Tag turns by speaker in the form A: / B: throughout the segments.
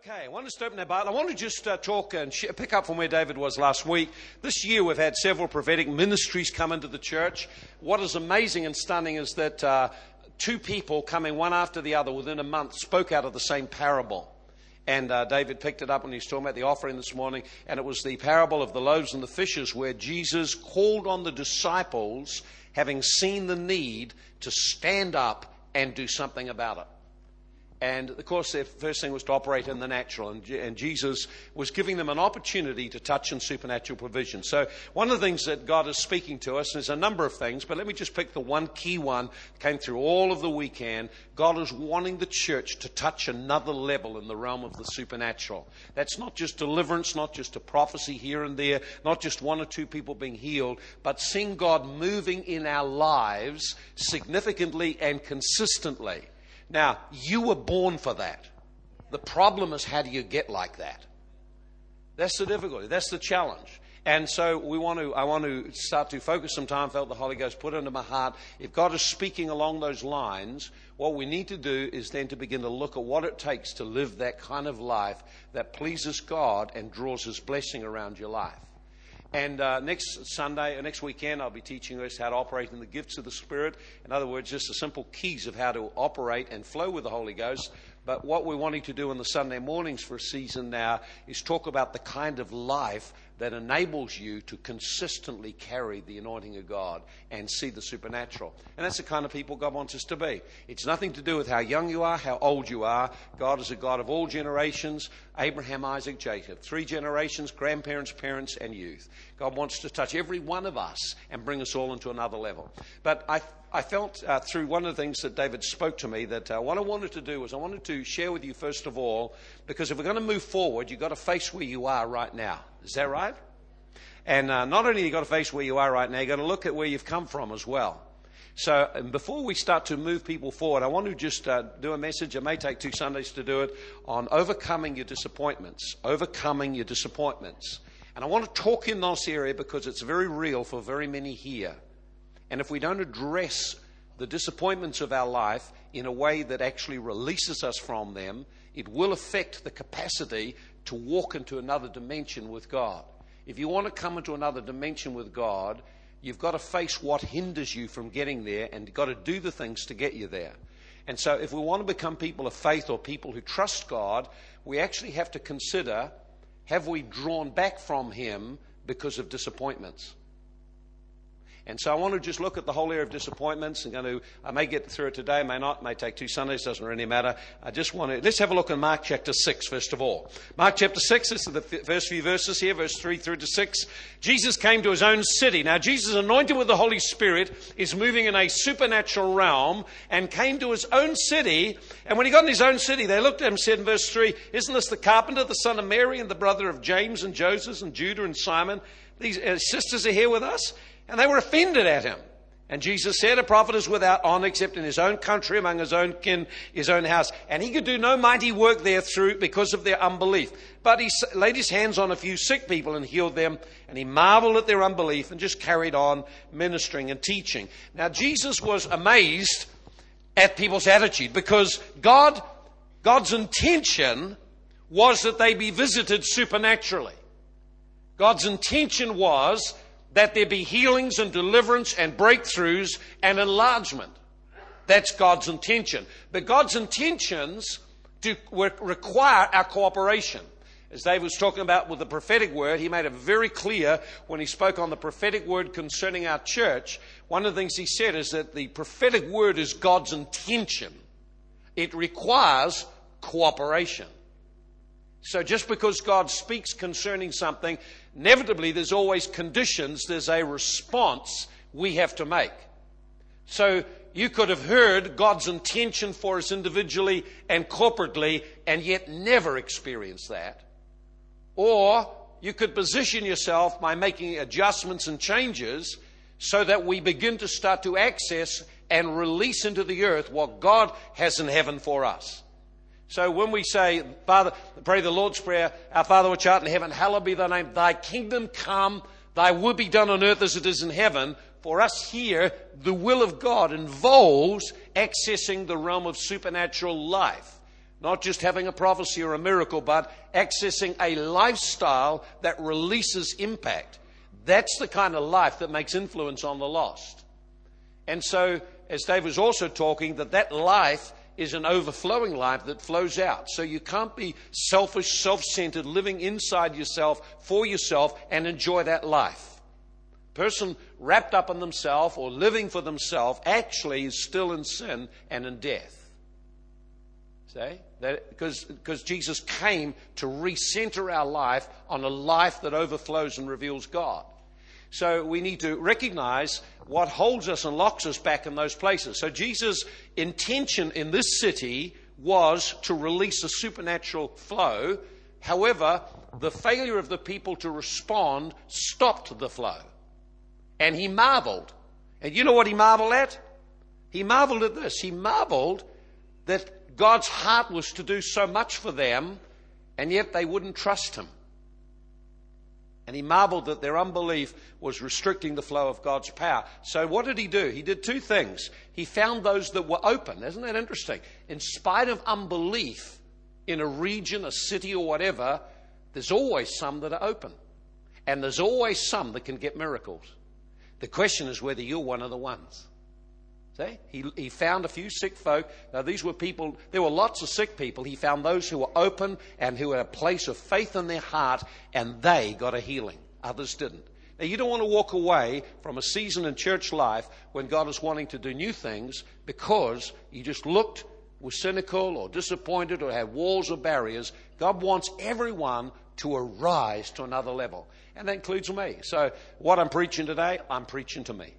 A: Okay, I want us to open our Bible. I want to just uh, talk and sh- pick up from where David was last week. This year we've had several prophetic ministries come into the church. What is amazing and stunning is that uh, two people coming one after the other within a month spoke out of the same parable. And uh, David picked it up when he was talking about the offering this morning, and it was the parable of the loaves and the fishes, where Jesus called on the disciples, having seen the need, to stand up and do something about it. And of course, their first thing was to operate in the natural. And, and, Jesus was giving them an opportunity to touch in supernatural provision. So, one of the things that God is speaking to us, and there's a number of things, but let me just pick the one key one came through all of the weekend. God is wanting the church to touch another level in the realm of the supernatural. That's not just deliverance, not just a prophecy here and there, not just one or two people being healed, but seeing God moving in our lives significantly and consistently. Now, you were born for that. The problem is, how do you get like that? That's the difficulty. That's the challenge. And so we want to, I want to start to focus some time, felt the Holy Ghost put into my heart. If God is speaking along those lines, what we need to do is then to begin to look at what it takes to live that kind of life that pleases God and draws His blessing around your life. And uh, next Sunday, or next weekend, I'll be teaching us how to operate in the gifts of the Spirit. In other words, just the simple keys of how to operate and flow with the Holy Ghost. But what we're wanting to do in the Sunday mornings for a season now is talk about the kind of life that enables you to consistently carry the anointing of God and see the supernatural. And that's the kind of people God wants us to be. It's nothing to do with how young you are, how old you are. God is a God of all generations Abraham, Isaac, Jacob. Three generations grandparents, parents, and youth. God wants to touch every one of us and bring us all into another level. But I I felt uh, through one of the things that David spoke to me that uh, what I wanted to do was I wanted to share with you, first of all, because if we're going to move forward, you've got to face where you are right now. Is that right? And uh, not only you got to face where you are right now, you've got to look at where you've come from as well. So before we start to move people forward, I want to just uh, do a message. It may take two Sundays to do it on overcoming your disappointments. Overcoming your disappointments. And I want to talk in this area because it's very real for very many here. And if we don't address the disappointments of our life in a way that actually releases us from them, it will affect the capacity to walk into another dimension with God. If you want to come into another dimension with God, you've got to face what hinders you from getting there and you've got to do the things to get you there. And so, if we want to become people of faith or people who trust God, we actually have to consider have we drawn back from Him because of disappointments? And so I want to just look at the whole area of disappointments. I'm going to, I may get through it today, may not, may take two Sundays, doesn't really matter. I just want to, let's have a look at Mark chapter 6, first of all. Mark chapter 6, this is the first few verses here, verse 3 through to 6. Jesus came to his own city. Now, Jesus, anointed with the Holy Spirit, is moving in a supernatural realm and came to his own city. And when he got in his own city, they looked at him and said in verse 3, Isn't this the carpenter, the son of Mary, and the brother of James and Joseph and Judah and Simon? These uh, sisters are here with us. And they were offended at him. And Jesus said, A prophet is without honor except in his own country, among his own kin, his own house. And he could do no mighty work there through because of their unbelief. But he laid his hands on a few sick people and healed them. And he marveled at their unbelief and just carried on ministering and teaching. Now, Jesus was amazed at people's attitude because God, God's intention was that they be visited supernaturally. God's intention was that there be healings and deliverance and breakthroughs and enlargement. That's God's intention. But God's intentions do require our cooperation. As David was talking about with the prophetic word, he made it very clear when he spoke on the prophetic word concerning our church. One of the things he said is that the prophetic word is God's intention. It requires cooperation. So just because God speaks concerning something, inevitably there's always conditions, there's a response we have to make. So you could have heard God's intention for us individually and corporately and yet never experience that. Or you could position yourself by making adjustments and changes so that we begin to start to access and release into the earth what God has in heaven for us. So when we say, Father, pray the Lord's Prayer, Our Father which art in heaven, hallowed be thy name, thy kingdom come, thy will be done on earth as it is in heaven. For us here, the will of God involves accessing the realm of supernatural life. Not just having a prophecy or a miracle, but accessing a lifestyle that releases impact. That's the kind of life that makes influence on the lost. And so, as Dave was also talking, that that life is an overflowing life that flows out. So you can't be selfish, self centered, living inside yourself for yourself and enjoy that life. Person wrapped up in themselves or living for themselves actually is still in sin and in death. See? Because because Jesus came to recenter our life on a life that overflows and reveals God. So we need to recognize what holds us and locks us back in those places. So Jesus' intention in this city was to release a supernatural flow. However, the failure of the people to respond stopped the flow. And he marveled. And you know what he marveled at? He marveled at this. He marveled that God's heart was to do so much for them, and yet they wouldn't trust him. And he marveled that their unbelief was restricting the flow of God's power. So what did he do? He did two things. He found those that were open. Isn't that interesting? In spite of unbelief in a region, a city, or whatever, there's always some that are open. And there's always some that can get miracles. The question is whether you're one of the ones. See? He, he found a few sick folk. Now, these were people, there were lots of sick people. He found those who were open and who had a place of faith in their heart, and they got a healing. Others didn't. Now, you don't want to walk away from a season in church life when God is wanting to do new things because you just looked, were cynical or disappointed or had walls or barriers. God wants everyone to arise to another level. And that includes me. So, what I'm preaching today, I'm preaching to me.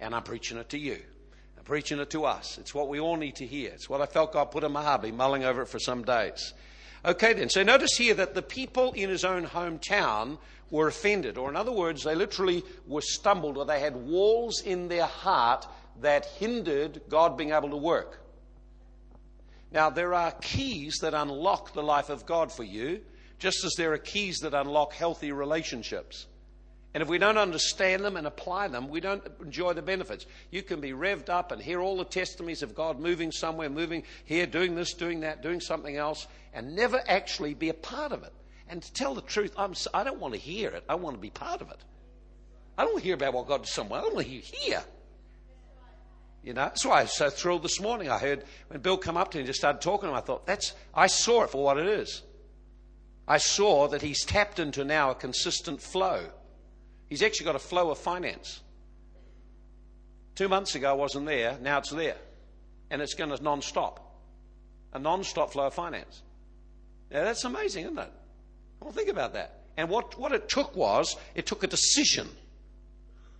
A: And I'm preaching it to you preaching it to us. It's what we all need to hear. It's what I felt God put in my heart. Been mulling over it for some days. Okay, then. So notice here that the people in his own hometown were offended, or in other words, they literally were stumbled, or they had walls in their heart that hindered God being able to work. Now, there are keys that unlock the life of God for you, just as there are keys that unlock healthy relationships. And if we don't understand them and apply them, we don't enjoy the benefits. You can be revved up and hear all the testimonies of God moving somewhere, moving here, doing this, doing that, doing something else, and never actually be a part of it. And to tell the truth, I'm, I don't want to hear it. I want to be part of it. I don't want to hear about what God does somewhere. I don't want to hear here. You know, that's why I was so thrilled this morning. I heard when Bill come up to me and just started talking to him, I thought, that's, I saw it for what it is. I saw that he's tapped into now a consistent flow He's actually got a flow of finance. Two months ago, I wasn't there. Now it's there. And it's going to non stop. A non stop flow of finance. Now, that's amazing, isn't it? Well, think about that. And what, what it took was, it took a decision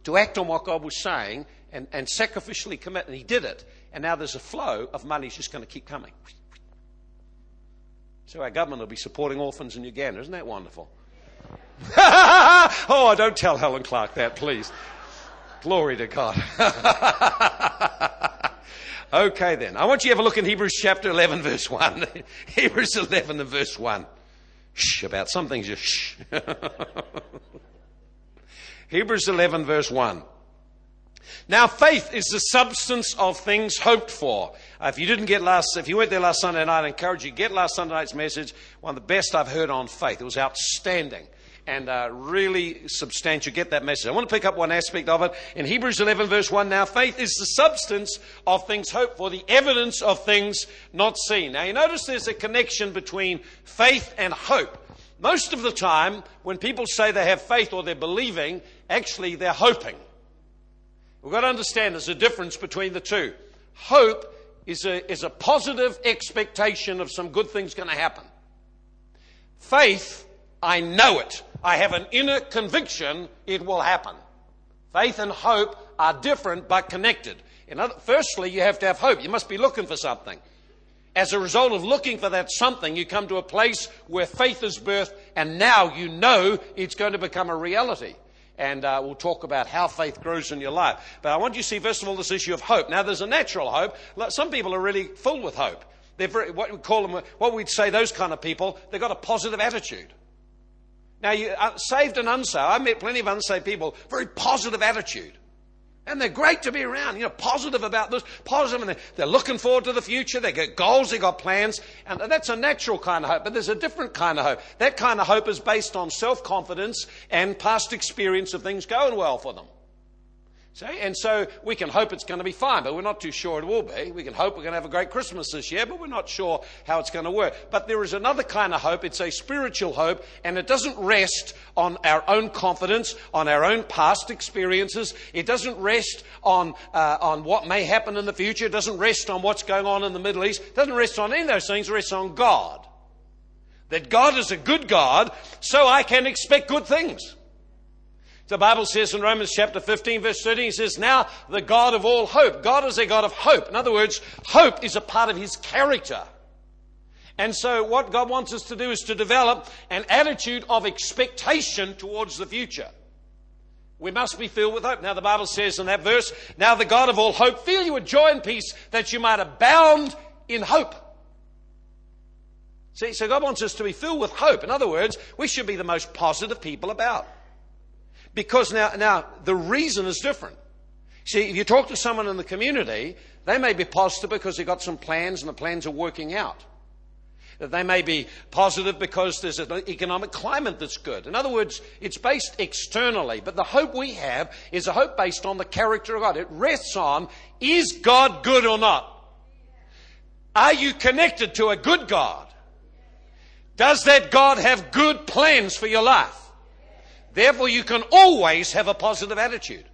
A: to act on what God was saying and, and sacrificially commit. And he did it. And now there's a flow of money that's just going to keep coming. So our government will be supporting orphans in Uganda. Isn't that wonderful? oh, don't tell Helen Clark that, please. Glory to God. okay, then. I want you to have a look in Hebrews chapter 11, verse 1. Hebrews 11 and verse 1. Shh, about some things just shh. Hebrews 11, verse 1. Now, faith is the substance of things hoped for. Uh, if you didn't get last, if you went there last Sunday night, I encourage you get last Sunday night's message. One of the best I've heard on faith. It was outstanding and uh, really substantial. Get that message. I want to pick up one aspect of it. In Hebrews 11, verse 1, now faith is the substance of things hoped for, the evidence of things not seen. Now you notice there's a connection between faith and hope. Most of the time, when people say they have faith or they're believing, actually they're hoping. We've got to understand there's a difference between the two. Hope is a, is a positive expectation of some good things going to happen. Faith, I know it. I have an inner conviction it will happen. Faith and hope are different but connected. Other, firstly, you have to have hope. You must be looking for something. As a result of looking for that something, you come to a place where faith is birthed, and now you know it's going to become a reality. And uh, we'll talk about how faith grows in your life. But I want you to see, first of all, this issue of hope. Now, there's a natural hope. Some people are really full with hope. They're very, what we call them, what we'd say those kind of people, they've got a positive attitude. Now, you, uh, saved and unsaved, I've met plenty of unsaved people, very positive attitude. And they're great to be around, you know, positive about this, positive, and they're, they're looking forward to the future. They got goals, they got plans, and that's a natural kind of hope. But there's a different kind of hope. That kind of hope is based on self-confidence and past experience of things going well for them. See? And so we can hope it's going to be fine, but we're not too sure it will be. We can hope we're going to have a great Christmas this year, but we're not sure how it's going to work. But there is another kind of hope. It's a spiritual hope, and it doesn't rest on our own confidence, on our own past experiences. It doesn't rest on, uh, on what may happen in the future. It doesn't rest on what's going on in the Middle East. It doesn't rest on any of those things. It rests on God. That God is a good God, so I can expect good things. The Bible says in Romans chapter 15 verse 13, he says, now the God of all hope. God is a God of hope. In other words, hope is a part of his character. And so what God wants us to do is to develop an attitude of expectation towards the future. We must be filled with hope. Now the Bible says in that verse, now the God of all hope fill you with joy and peace that you might abound in hope. See, so God wants us to be filled with hope. In other words, we should be the most positive people about. Because now, now the reason is different. See, if you talk to someone in the community, they may be positive because they've got some plans and the plans are working out. They may be positive because there's an economic climate that's good. In other words, it's based externally, but the hope we have is a hope based on the character of God. It rests on, is God good or not? Are you connected to a good God? Does that God have good plans for your life? Therefore, you can always have a positive attitude.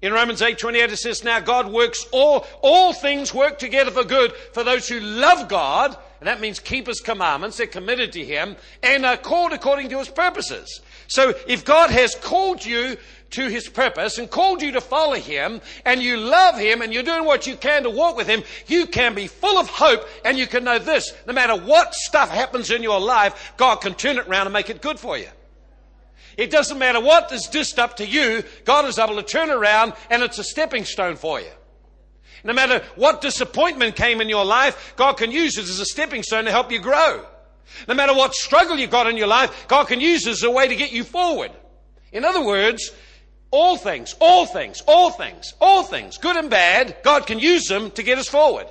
A: In Romans 8 28, it says, Now God works all, all things work together for good for those who love God, and that means keep His commandments, they're committed to Him, and are called according to His purposes. So if God has called you to His purpose and called you to follow Him, and you love Him, and you're doing what you can to walk with Him, you can be full of hope, and you can know this no matter what stuff happens in your life, God can turn it around and make it good for you. It doesn't matter what is dished up to you, God is able to turn around and it's a stepping stone for you. No matter what disappointment came in your life, God can use it as a stepping stone to help you grow. No matter what struggle you got in your life, God can use it as a way to get you forward. In other words, all things, all things, all things, all things, good and bad, God can use them to get us forward.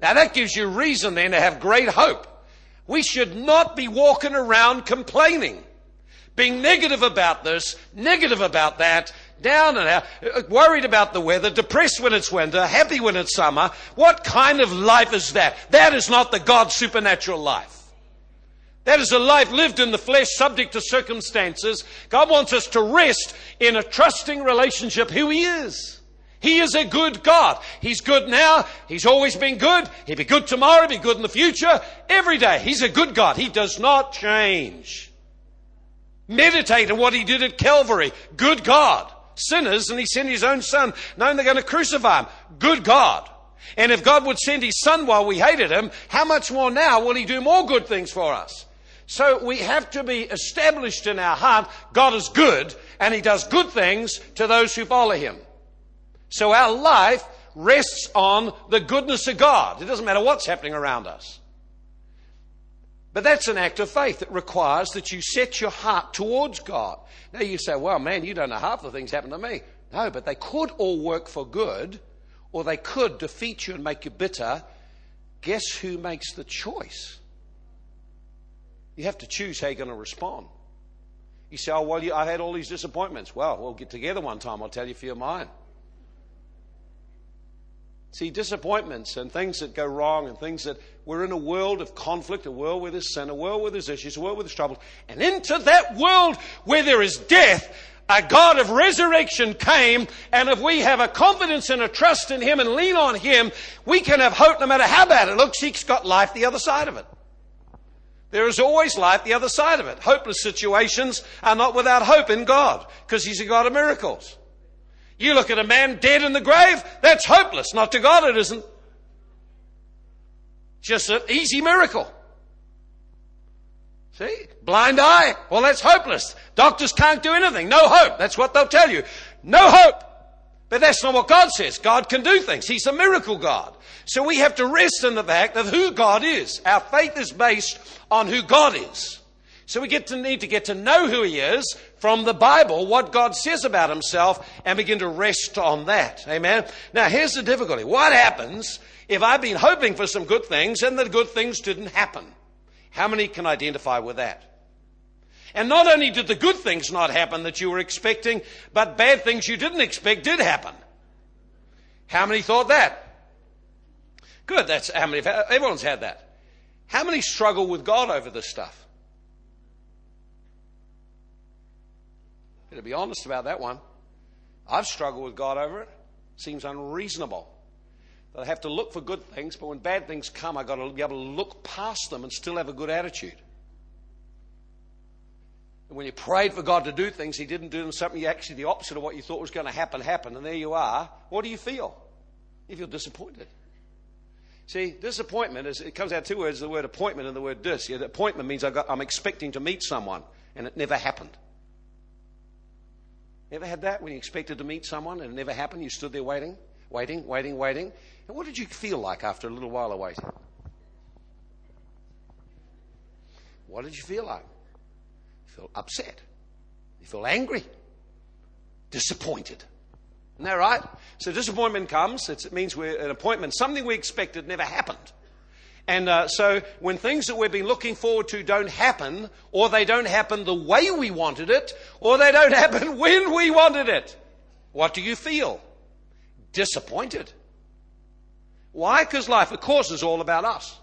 A: Now that gives you reason then to have great hope. We should not be walking around complaining being negative about this, negative about that, down and out, uh, uh, worried about the weather, depressed when it's winter, happy when it's summer. What kind of life is that? That is not the God supernatural life. That is a life lived in the flesh, subject to circumstances. God wants us to rest in a trusting relationship who He is. He is a good God. He's good now. He's always been good. He'll be good tomorrow. He'll be good in the future. Every day. He's a good God. He does not change. Meditate on what he did at Calvary. Good God. Sinners, and he sent his own son, knowing they're going to crucify him. Good God. And if God would send his son while we hated him, how much more now will he do more good things for us? So we have to be established in our heart God is good and he does good things to those who follow him. So our life rests on the goodness of God. It doesn't matter what's happening around us. But that's an act of faith that requires that you set your heart towards God. Now you say, well, man, you don't know half the things happen to me. No, but they could all work for good, or they could defeat you and make you bitter. Guess who makes the choice? You have to choose how you're going to respond. You say, oh, well, I had all these disappointments. Well, we'll get together one time. I'll tell you few of mine. See, disappointments and things that go wrong and things that we're in a world of conflict, a world where there's sin, a world where there's issues, a world where there's troubles. And into that world where there is death, a God of resurrection came, and if we have a confidence and a trust in Him and lean on Him, we can have hope no matter how bad it looks. He's got life the other side of it. There is always life the other side of it. Hopeless situations are not without hope in God, because He's a God of miracles. You look at a man dead in the grave, that's hopeless. Not to God, it isn't. Just an easy miracle. See? Blind eye. Well, that's hopeless. Doctors can't do anything. No hope. That's what they'll tell you. No hope. But that's not what God says. God can do things. He's a miracle God. So we have to rest in the fact of who God is. Our faith is based on who God is. So we get to need to get to know who he is from the Bible, what God says about himself, and begin to rest on that. Amen. Now here's the difficulty. What happens if I've been hoping for some good things and the good things didn't happen? How many can identify with that? And not only did the good things not happen that you were expecting, but bad things you didn't expect did happen. How many thought that? Good, that's how many, everyone's had that. How many struggle with God over this stuff? To be honest about that one. I've struggled with God over it. Seems unreasonable that I have to look for good things, but when bad things come, I've got to be able to look past them and still have a good attitude. And when you prayed for God to do things, He didn't do them something actually the opposite of what you thought was going to happen happened, and there you are. What do you feel? You feel disappointed. See, disappointment is it comes out two words: the word appointment and the word dis. Yeah, appointment means I am expecting to meet someone, and it never happened. Ever had that when you expected to meet someone and it never happened? You stood there waiting, waiting, waiting, waiting. And what did you feel like after a little while of waiting? What did you feel like? You feel upset. You feel angry. Disappointed. Isn't that right? So disappointment comes. it means we're an appointment. Something we expected never happened. And uh, so when things that we've been looking forward to don't happen, or they don't happen the way we wanted it, or they don't happen when we wanted it, what do you feel? Disappointed. Why? Because life, of course, is all about us.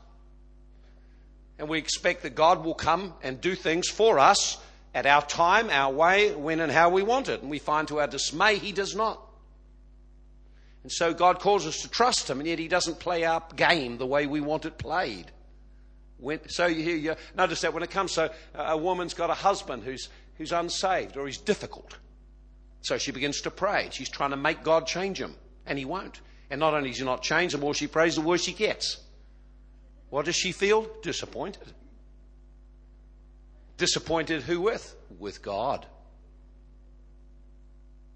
A: And we expect that God will come and do things for us at our time, our way, when and how we want it. And we find to our dismay, He does not. And so God calls us to trust Him, and yet He doesn't play our game the way we want it played. When, so you, you notice that when it comes, so a woman's got a husband who's, who's unsaved or he's difficult. So she begins to pray. She's trying to make God change him, and He won't. And not only does He not change, the more she prays, the worse she gets. What does she feel? Disappointed. Disappointed who with? With God.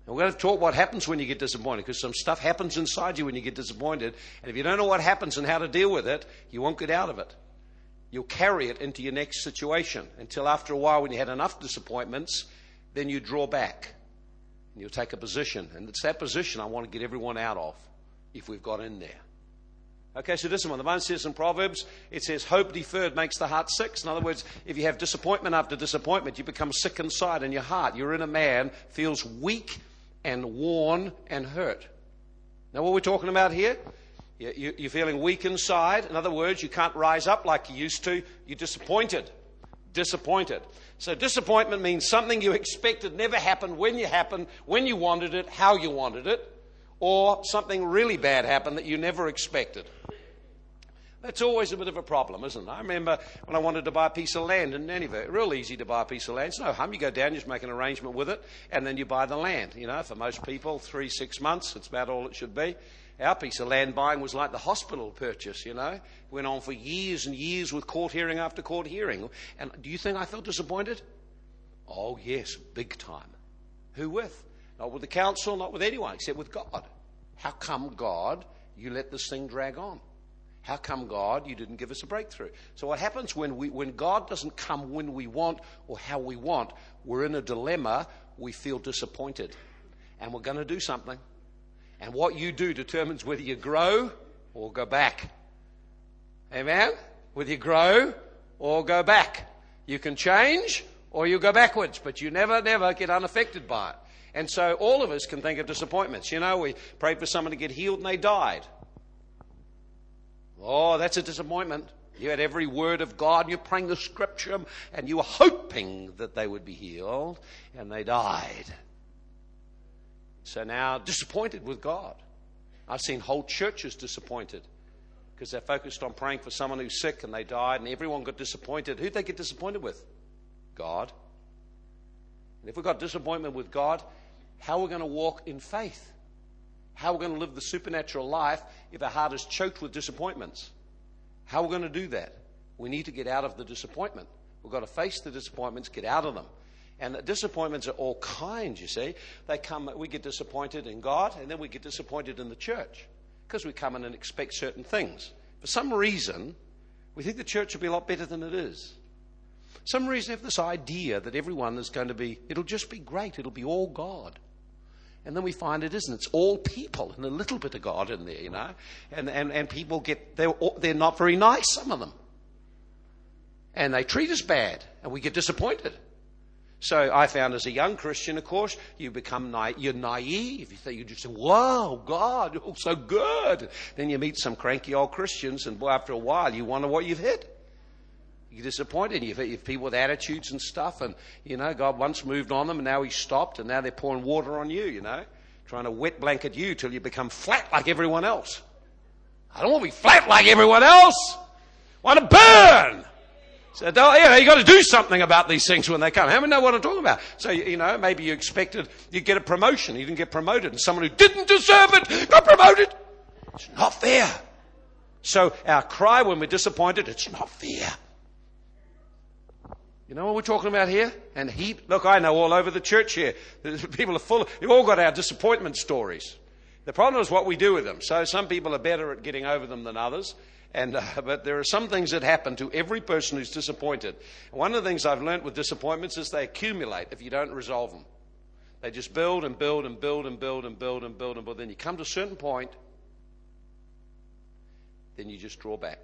A: And we're going to talk what happens when you get disappointed because some stuff happens inside you when you get disappointed. And if you don't know what happens and how to deal with it, you won't get out of it. You'll carry it into your next situation until after a while, when you had enough disappointments, then you draw back and you'll take a position. And it's that position I want to get everyone out of if we've got in there. Okay, so this one. The Bible says in Proverbs, it says, hope deferred makes the heart sick. In other words, if you have disappointment after disappointment, you become sick inside in your heart. Your inner man feels weak and worn and hurt. Now, what we're talking about here? You're feeling weak inside. In other words, you can't rise up like you used to. You're disappointed. Disappointed. So, disappointment means something you expected never happened when you happened, when you wanted it, how you wanted it, or something really bad happened that you never expected. That's always a bit of a problem, isn't it? I remember when I wanted to buy a piece of land in Nineveh. Real easy to buy a piece of land. It's no harm. You go down, you just make an arrangement with it, and then you buy the land. You know, for most people, three, six months, it's about all it should be. Our piece of land buying was like the hospital purchase, you know. Went on for years and years with court hearing after court hearing. And do you think I felt disappointed? Oh, yes, big time. Who with? Not with the council, not with anyone, except with God. How come, God, you let this thing drag on? How come, God, you didn't give us a breakthrough? So, what happens when, we, when God doesn't come when we want or how we want? We're in a dilemma. We feel disappointed. And we're going to do something. And what you do determines whether you grow or go back. Amen? Whether you grow or go back. You can change or you go backwards, but you never, never get unaffected by it. And so all of us can think of disappointments. You know, we prayed for someone to get healed and they died. Oh, that's a disappointment. You had every word of God, you're praying the scripture, and you were hoping that they would be healed, and they died. So now, disappointed with God. I've seen whole churches disappointed because they're focused on praying for someone who's sick and they died, and everyone got disappointed. Who'd they get disappointed with? God. And if we've got disappointment with God, how are we going to walk in faith? How are we going to live the supernatural life if our heart is choked with disappointments? How are we going to do that? We need to get out of the disappointment. We've got to face the disappointments, get out of them. And the disappointments are all kinds, you see. They come, we get disappointed in God, and then we get disappointed in the church because we come in and expect certain things. For some reason, we think the church will be a lot better than it is. Some reason have this idea that everyone is going to be, it'll just be great, it'll be all God. And then we find it isn't. It's all people and a little bit of God in there, you know. And, and, and people get, they're, they're not very nice, some of them. And they treat us bad, and we get disappointed. So I found as a young Christian, of course, you become you're naive. You think you just say, "Wow, God, you're so good." Then you meet some cranky old Christians, and boy, after a while, you wonder what you've hit. You're disappointed. You've, you've people with attitudes and stuff, and you know God once moved on them, and now He stopped, and now they're pouring water on you. You know, trying to wet blanket you till you become flat like everyone else. I don't want to be flat like everyone else. I want to burn. So, you know, you've got to do something about these things when they come. How many know what I'm talking about? So, you know, maybe you expected you get a promotion. You didn't get promoted. And someone who didn't deserve it got promoted. It's not fair. So our cry when we're disappointed, it's not fair. You know what we're talking about here? And heap. Look, I know all over the church here. People are full. Of, we've all got our disappointment stories. The problem is what we do with them. So some people are better at getting over them than others. And, uh, but there are some things that happen to every person who's disappointed. one of the things I've learned with disappointments is they accumulate if you don't resolve them. They just build and build and build and build and build and build and build. Then you come to a certain point, then you just draw back.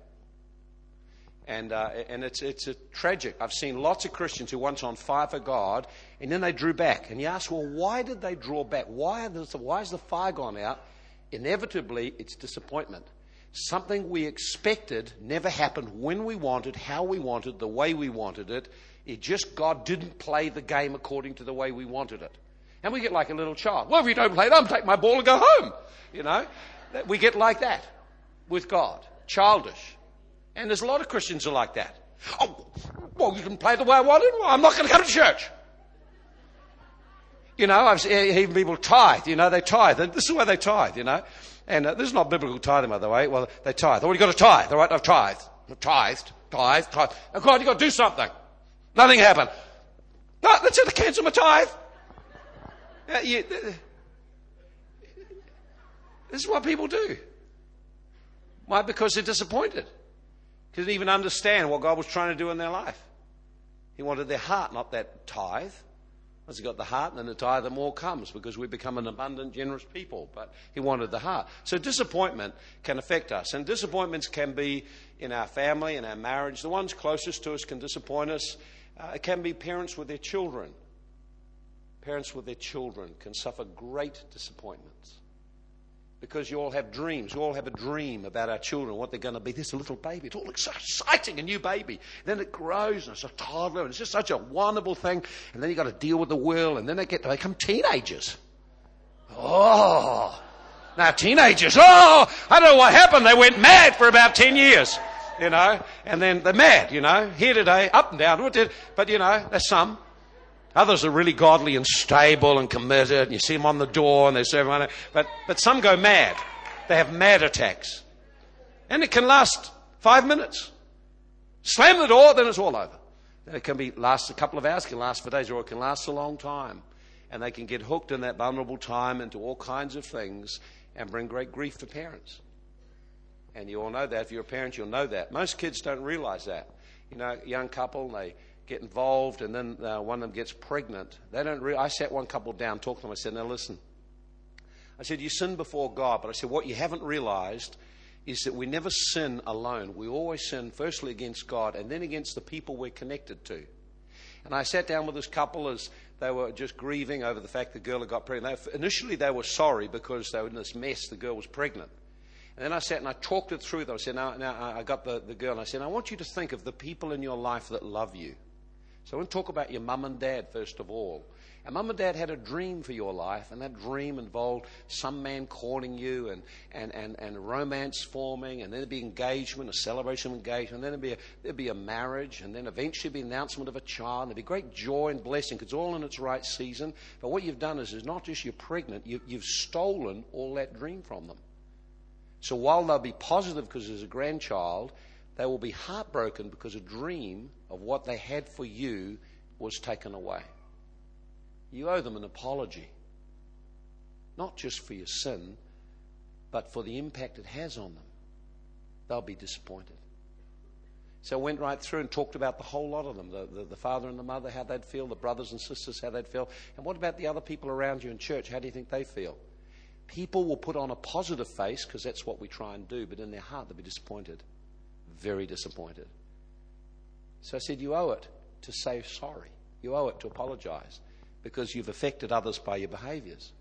A: And, uh, and it's, it's a tragic. I've seen lots of Christians who once on fire for God, and then they drew back. And you ask, well, why did they draw back? Why, why is the fire gone out? Inevitably, it's disappointment. Something we expected never happened when we wanted, how we wanted, the way we wanted it. It just, God didn't play the game according to the way we wanted it. And we get like a little child. Well, if you don't play it, I'm take my ball and go home. You know? We get like that with God. Childish. And there's a lot of Christians who are like that. Oh, well, you didn't play the way I wanted? Well, I'm not going to come to church. You know, I've seen even people tithe, you know, they tithe. And this is where they tithe, you know. And uh, this is not biblical tithing, by the way. Well, they tithe. Oh, you've got to tithe. All right, I've tithed. I've tithed, tithed, tithed. Oh, God, you've got to do something. Nothing happened. No, that's it. I cancel my tithe. Uh, you, uh, this is what people do. Why? Because they're disappointed. They didn't even understand what God was trying to do in their life. He wanted their heart, not that tithe. Once he got the heart, then the tithe, the more comes because we become an abundant, generous people. But he wanted the heart. So disappointment can affect us. And disappointments can be in our family, in our marriage. The ones closest to us can disappoint us. Uh, it can be parents with their children. Parents with their children can suffer great disappointments because you all have dreams. You all have a dream about our children, what they're going to be. This little baby. It all looks so exciting, a new baby. Then it grows and it's a toddler and it's just such a wonderful thing. And then you've got to deal with the world and then they get to become teenagers. Oh. Now teenagers, oh, I don't know what happened. They went mad for about 10 years, you know, and then they're mad, you know, here today, up and down, but you know, there's some. Others are really godly and stable and committed. And you see them on the door and they serve everyone. But, but some go mad. They have mad attacks. And it can last five minutes. Slam the door, then it's all over. It can be last a couple of hours, can last for days, or it can last a long time. And they can get hooked in that vulnerable time into all kinds of things and bring great grief to parents. And you all know that. If you're a parent, you'll know that. Most kids don't realize that. You know, young couple, they get involved, and then uh, one of them gets pregnant. They don't. Re- I sat one couple down, talked to them. I said, "Now listen." I said, "You sin before God," but I said, "What you haven't realized is that we never sin alone. We always sin firstly against God, and then against the people we're connected to." And I sat down with this couple as they were just grieving over the fact the girl had got pregnant. They, initially, they were sorry because they were in this mess. The girl was pregnant. And then I sat and I talked it through. Them. I said, now, now I got the, the girl, and I said, I want you to think of the people in your life that love you. So I want to talk about your mum and dad first of all. And mum and dad had a dream for your life, and that dream involved some man calling you and, and, and, and romance forming, and then there'd be engagement, a celebration of engagement, and then there'd be, a, there'd be a marriage, and then eventually the announcement of a child, and there'd be great joy and blessing, because it's all in its right season. But what you've done is, is not just you're pregnant, you, you've stolen all that dream from them. So while they'll be positive because there's a grandchild, they will be heartbroken because a dream of what they had for you was taken away. You owe them an apology, not just for your sin, but for the impact it has on them. They'll be disappointed. So I went right through and talked about the whole lot of them the, the, the, father and the mother, how they'd feel, the brothers and sisters, how they'd feel. And what about the other people around you in church? How do you think they feel? People will put on a positive face because that's what we try and do, but in their heart they'll be disappointed. Very disappointed. So I said, You owe it to say sorry. You owe it to apologize because you've affected others by your behaviors.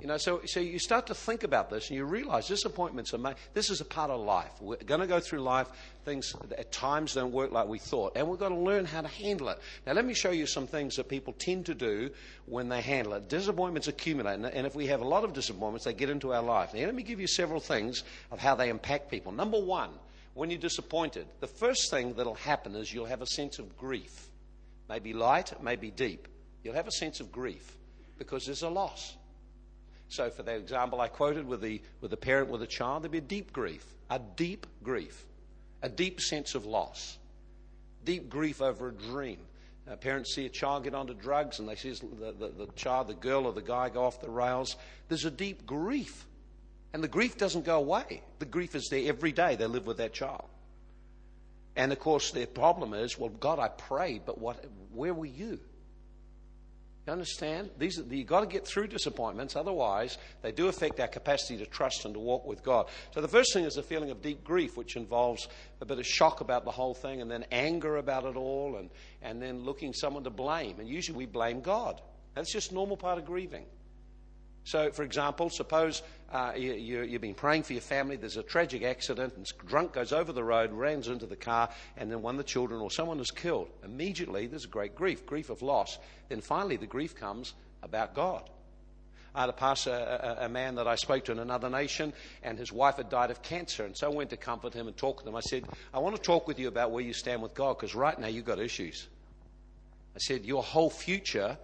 A: You know, so, so you start to think about this and you realize disappointments are made. This is a part of life. We're going to go through life. Things at times don't work like we thought. And we've got to learn how to handle it. Now, let me show you some things that people tend to do when they handle it. Disappointments accumulate. And if we have a lot of disappointments, they get into our life. Now, let me give you several things of how they impact people. Number one, when you're disappointed, the first thing that'll happen is you'll have a sense of grief. Maybe light, maybe deep. You'll have a sense of grief because there's a loss. So, for that example I quoted with the, with the parent with a child, there'd be a deep grief, a deep grief, a deep sense of loss, deep grief over a dream. Uh, parents see a child get onto drugs and they see the, the, the child, the girl or the guy go off the rails. There's a deep grief. And the grief doesn't go away. The grief is there every day. They live with that child. And of course, their problem is, well, God, I prayed, but what, where were you? You understand? These are, you've got to get through disappointments, otherwise, they do affect our capacity to trust and to walk with God. So, the first thing is a feeling of deep grief, which involves a bit of shock about the whole thing, and then anger about it all, and, and then looking someone to blame. And usually we blame God. That's just normal part of grieving. So, for example, suppose uh, you, you, you've been praying for your family, there's a tragic accident, and a drunk goes over the road, runs into the car, and then one of the children or someone is killed. Immediately, there's a great grief, grief of loss. Then finally, the grief comes about God. I had a pastor, a, a, man that I spoke to in another nation, and his wife had died of cancer. And so I went to comfort him and talk to him. I said, I want to talk with you about where you stand with God, because right now you've got issues. I said, Your whole future,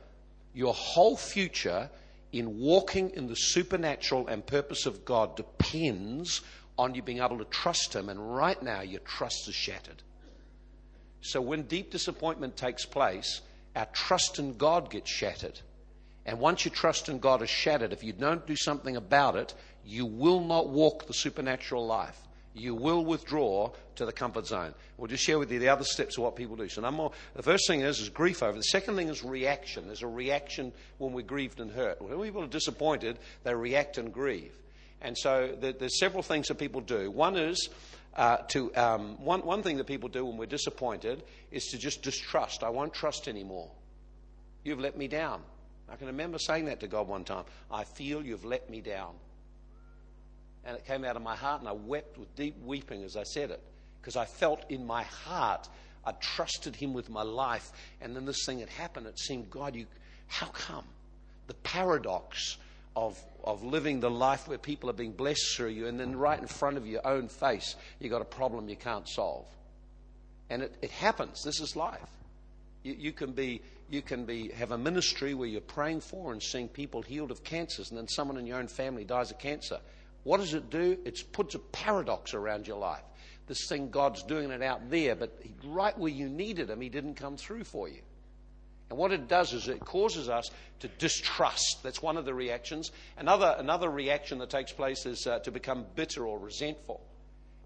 A: your whole future in walking in the supernatural and purpose of God depends on you being able to trust Him, and right now your trust is shattered. So when deep disappointment takes place, our trust in God gets shattered. And once your trust in God is shattered, if you don't do something about it, you will not walk the supernatural life you will withdraw to the comfort zone. We'll just share with you the other steps of what people do. So, number the first thing is, is grief over. The second thing is reaction. There's a reaction when we're grieved and hurt. When people are disappointed, they react and grieve. And so there's several things that people do. One is uh, to um, one, one thing that people do when we're disappointed is to just distrust. I won't trust anymore. You've let me down. I can remember saying that to God one time. I feel you've let me down and it came out of my heart, and I wept with deep weeping as I said it, because I felt in my heart I trusted Him with my life, and then this thing had happened. It seemed, God, you, how come? The paradox of, of living the life where people are being blessed through you, and then right in front of your own face, you've got a problem you can't solve. And it, it happens. This is life. You, you, can be, you can be, have a ministry where you're praying for and seeing people healed of cancers, and then someone in your own family dies of cancer. What does it do? It puts a paradox around your life. This thing, God's doing it out there, but right where you needed Him, He didn't come through for you. And what it does is it causes us to distrust. That's one of the reactions. Another, another reaction that takes place is uh, to become bitter or resentful.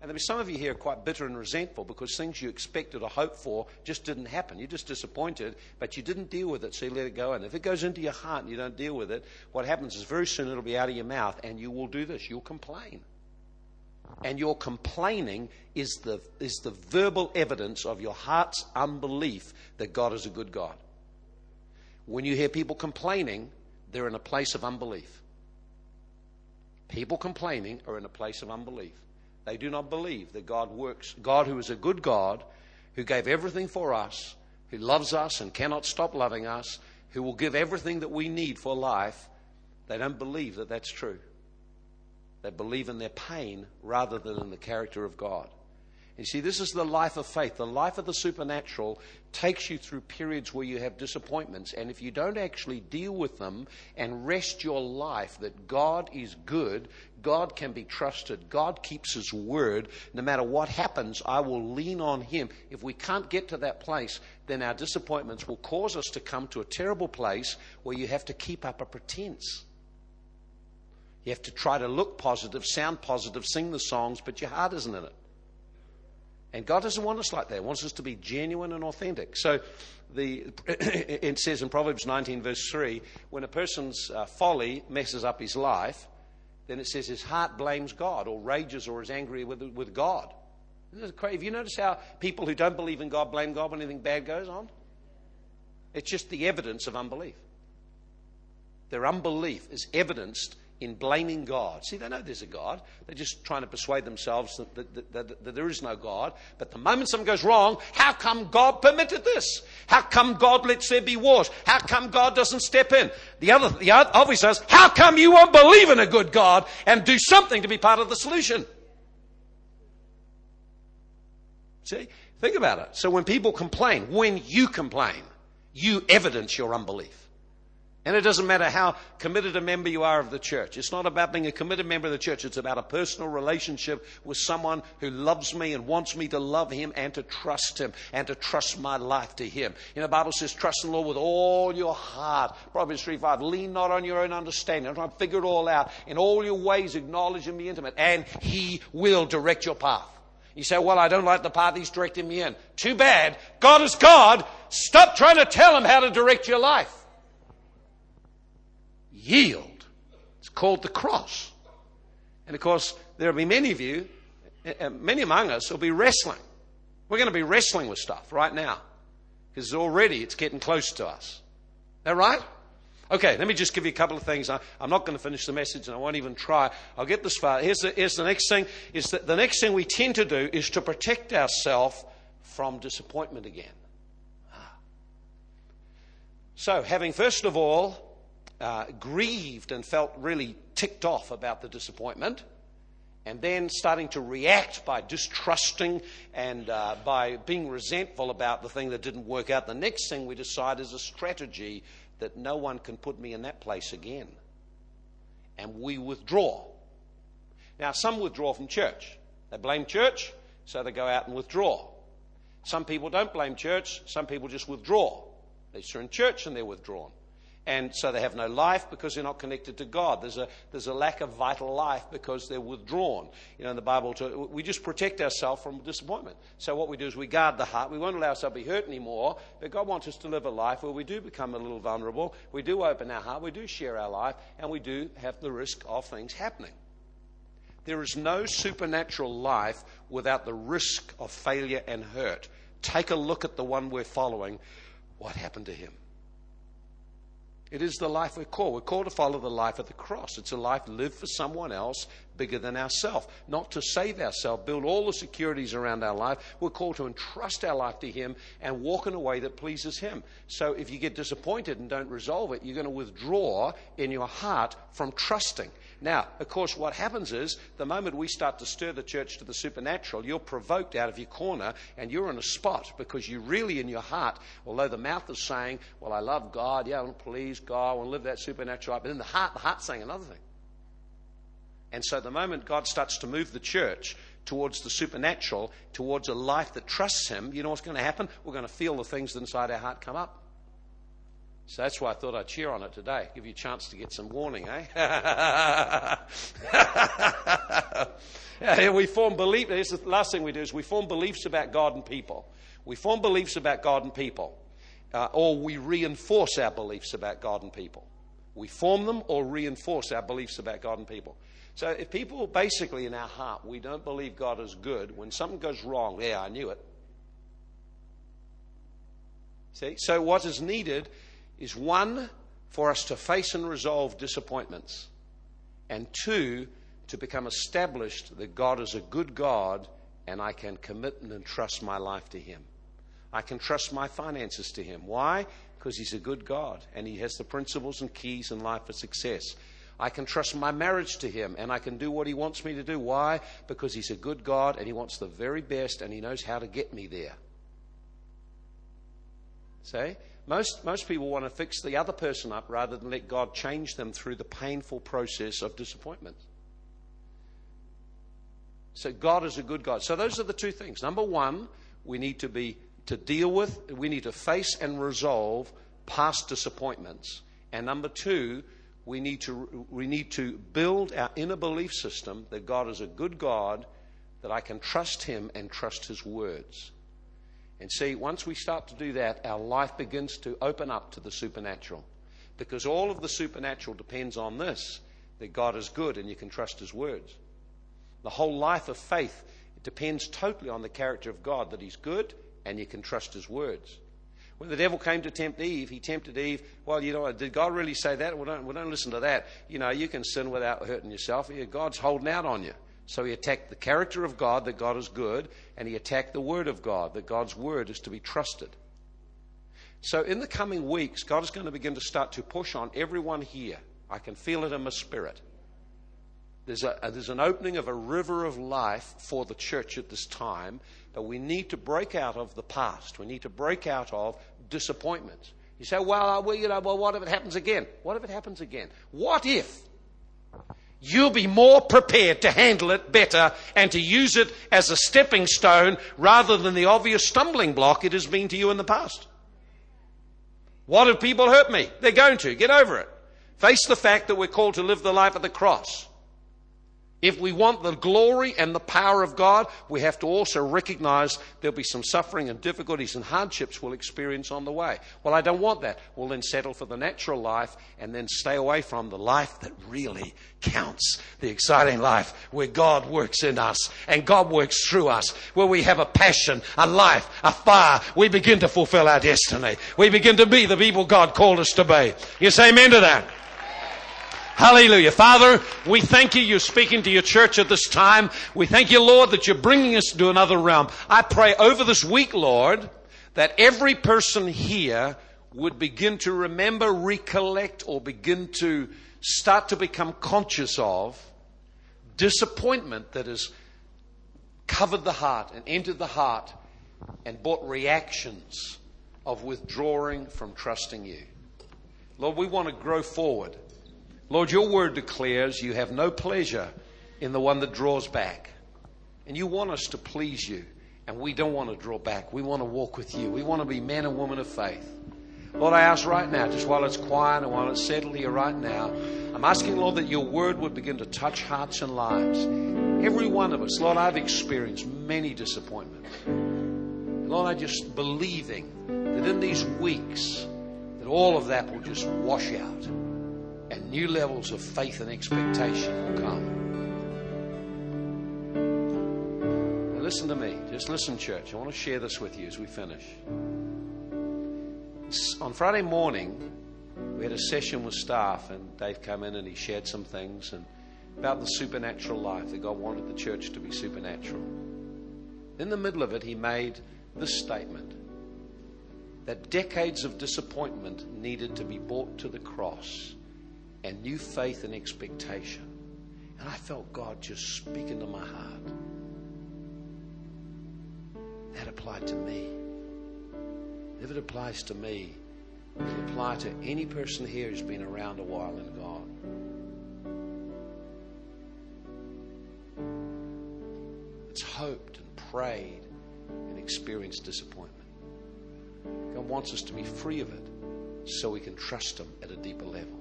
A: And there'll be some of you here quite bitter and resentful because things you expected or hoped for just didn't happen. You're just disappointed, but you didn't deal with it, so you let it go. And if it goes into your heart and you don't deal with it, what happens is very soon it'll be out of your mouth, and you will do this. You'll complain. And your complaining is the, is the verbal evidence of your heart's unbelief that God is a good God. When you hear people complaining, they're in a place of unbelief. People complaining are in a place of unbelief. They do not believe that God works. God, who is a good God, who gave everything for us, who loves us and cannot stop loving us, who will give everything that we need for life, they don't believe that that's true. They believe in their pain rather than in the character of God. You see, this is the life of faith. The life of the supernatural takes you through periods where you have disappointments. And if you don't actually deal with them and rest your life that God is good, God can be trusted, God keeps His word, no matter what happens, I will lean on Him. If we can't get to that place, then our disappointments will cause us to come to a terrible place where you have to keep up a pretense. You have to try to look positive, sound positive, sing the songs, but your heart isn't in it. And God doesn't want us like that. He wants us to be genuine and authentic. So the, it says in Proverbs 19, verse 3, when a person's uh, folly messes up his life, then it says his heart blames God or rages or is angry with, with God. Have you noticed how people who don't believe in God blame God when anything bad goes on? It's just the evidence of unbelief. Their unbelief is evidenced in blaming God. See, they know there's a God. They're just trying to persuade themselves that, that, that, that, there is no God. But the moment something goes wrong, how come God permitted this? How come God lets there be wars? How come God doesn't step in? The other, the obvious is, how come you won't believe in a good God and do something to be part of the solution? See? Think about it. So when people complain, when you complain, you evidence your unbelief. And it doesn't matter how committed a member you are of the church. It's not about being a committed member of the church. It's about a personal relationship with someone who loves me and wants me to love him and to trust him and to trust my life to him. You know, the Bible says, trust in the Lord with all your heart. Proverbs 3 5. Lean not on your own understanding. Don't try to figure it all out. In all your ways, acknowledge and be intimate, and he will direct your path. You say, well, I don't like the path he's directing me in. Too bad. God is God. Stop trying to tell him how to direct your life yield. It's called the cross. And of course, there'll be many of you, eh, eh, many among us, will be wrestling. We're going to be wrestling with stuff right now because already it's getting close to us. Is that right? Okay, let me just give you a couple of things. I, am not going to finish the message and I won't even try. I'll get this far. Here's the, here's the next thing is that the next thing we tend to do is to protect ourselves from disappointment again. Ah. So, having first of all uh, grieved and felt really ticked off about the disappointment, and then starting to react by distrusting and uh, by being resentful about the thing that didn't work out, the next thing we decide is a strategy that no one can put me in that place again. And we withdraw. Now, some withdraw from church. They blame church, so they go out and withdraw. Some people don't blame church, some people just withdraw. They're in church and they're withdrawn and so they have no life because they're not connected to God. There's a, there's a lack of vital life because they're withdrawn. You know, in the Bible, we just protect ourselves from disappointment. So what we do is we guard the heart. We won't allow ourselves to be hurt anymore, but God wants us to live a life where we do become a little vulnerable. We do open our heart. We do share our life, and we do have the risk of things happening. There is no supernatural life without the risk of failure and hurt. Take a look at the one we're following. What happened to him? It is the life we're called. We're called to follow the life of the cross. It's a life lived for someone else bigger than ourselves, not to save ourselves, build all the securities around our life. We're called to entrust our life to Him and walk in a way that pleases Him. So if you get disappointed and don't resolve it, you're going to withdraw in your heart from trusting. Now, of course, what happens is the moment we start to stir the church to the supernatural, you're provoked out of your corner and you're in a spot because you really, in your heart, although the mouth is saying, Well, I love God, yeah, I want to please God, I want to live that supernatural life, but in the heart, the heart's saying another thing. And so the moment God starts to move the church towards the supernatural, towards a life that trusts Him, you know what's going to happen? We're going to feel the things inside our heart come up. So that's why I thought I'd cheer on it today, give you a chance to get some warning, eh? we form beliefs. Here's the last thing we do is we form beliefs about God and people. We form beliefs about God and people, uh, or we reinforce our beliefs about God and people. We form them or reinforce our beliefs about God and people. So if people basically in our heart, we don't believe God is good, when something goes wrong, yeah, I knew it. See? So what is needed is one, for us to face and resolve disappointments, and two, to become established that God is a good God and I can commit and entrust my life to Him. I can trust my finances to Him. Why? Because He's a good God and He has the principles and keys in life for success. I can trust my marriage to Him and I can do what He wants me to do. Why? Because He's a good God and He wants the very best and He knows how to get me there. See? Most, most people want to fix the other person up rather than let God change them through the painful process of disappointment. So God is a good God. So those are the two things. Number one, we need to be to deal with, we need to face and resolve past disappointments. And number two, we need to we need to build our inner belief system that God is a good God that I can trust Him and trust His words. And see, once we start to do that, our life begins to open up to the supernatural. Because all of the supernatural depends on this that God is good and you can trust His words. The whole life of faith depends totally on the character of God, that He's good and you can trust His words. When the devil came to tempt Eve, he tempted Eve. Well, you know, did God really say that? Well, don't, well, don't listen to that. You know, you can sin without hurting yourself. God's holding out on you. So he attacked the character of God, that God is good, and he attacked the word of God, that God's word is to be trusted. So in the coming weeks, God is going to begin to start to push on everyone here. I can feel it in my spirit. There's, a, there's an opening of a river of life for the church at this time, but we need to break out of the past. We need to break out of disappointments. You say, well, well, you know, well, what if it happens again? What if it happens again? What if you'll be more prepared to handle it better and to use it as a stepping stone rather than the obvious stumbling block it has been to you in the past? What if people hurt me? They're going to. Get over it. Face the fact that we're called to live the life of the cross. If we want the glory and the power of God, we have to also recognize there'll be some suffering and difficulties and hardships we'll experience on the way. Well, I don't want that. We'll then settle for the natural life and then stay away from the life that really counts. The exciting life where God works in us and God works through us, where we have a passion, a life, a fire. We begin to fulfill our destiny. We begin to be the people God called us to be. You say amen to that? Hallelujah. Father, we thank you. You're speaking to your church at this time. We thank you, Lord, that you're bringing us to another realm. I pray over this week, Lord, that every person here would begin to remember, recollect, or begin to start to become conscious of disappointment that has covered the heart and entered the heart and brought reactions of withdrawing from trusting you. Lord, we want to grow forward. Lord, your word declares you have no pleasure in the one that draws back. And you want us to please you. And we don't want to draw back. We want to walk with you. We want to be men and women of faith. Lord, I ask right now, just while it's quiet and while it's settled here right now, I'm asking, Lord, that your word would begin to touch hearts and lives. Every one of us, Lord, I've experienced many disappointments. Lord, I'm just believing that in these weeks, that all of that will just wash out new levels of faith and expectation will come. Now, listen to me. Just listen, church. I want to share this with you as we finish. On Friday morning, we had a session with staff, and Dave came in and he shared some things and about the supernatural life that God wanted the church to be supernatural. In the middle of it, he made this statement that decades of disappointment needed to be brought to the cross and new faith and expectation. And I felt God just speaking to my heart. That applied to me. If it applies to me, it'll apply to any person here who's been around a while in God. It's hoped and prayed and experienced disappointment. God wants us to be free of it so we can trust Him at a deeper level.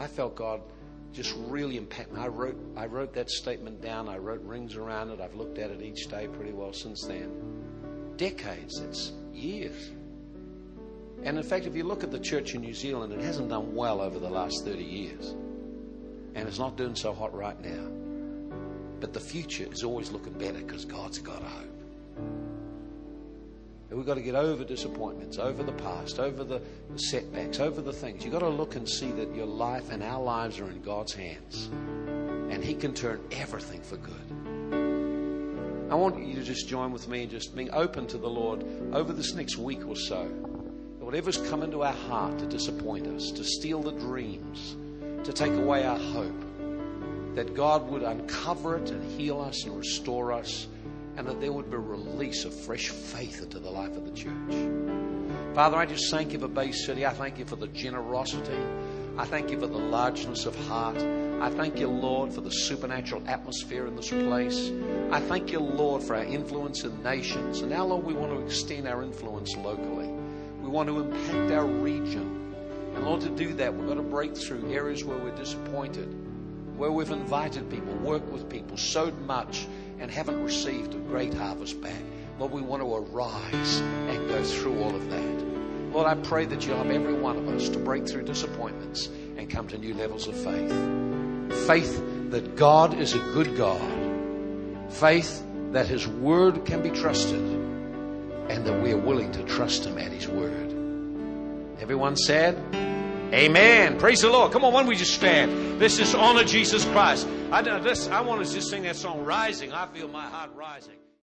A: I felt God just really impact me. I wrote, I wrote that statement down. I wrote rings around it. I've looked at it each day pretty well since then. Decades, it's years. And in fact, if you look at the church in New Zealand, it hasn't done well over the last 30 years. And it's not doing so hot right now. But the future is always looking better because God's got a hope. We've got to get over disappointments, over the past, over the, setbacks, over the things. You've got to look and see that your life and our lives are in God's hands. And He can turn everything for good. I want you to just join with me in just being open to the Lord over this next week or so. Whatever's come into our heart to disappoint us, to steal the dreams, to take away our hope, that God would uncover it and heal us and restore us and that there would be a release of fresh faith into the life of the church. Father, I just thank you for Bay City. I thank you for the generosity. I thank you for the largeness of heart. I thank you, Lord, for the supernatural atmosphere in this place. I thank you, Lord, for our influence in nations. And now, Lord, we want to extend our influence locally. We want to impact our region. And Lord, to do that, we've got to break through areas where we're disappointed where we've invited people, worked with people, sowed much, and haven't received a great harvest back. Lord, we want to arise and go through all of that. Lord, I pray that you'll help every one of us to break through disappointments and come to new levels of faith. Faith that God is a good God. Faith that His Word can be trusted and that we are willing to trust Him at His Word. Everyone said, Amen. Praise the Lord. Come on, why don't we just stand? This is honor Jesus Christ. I, this, I want to just sing that song, Rising. I feel my heart rising.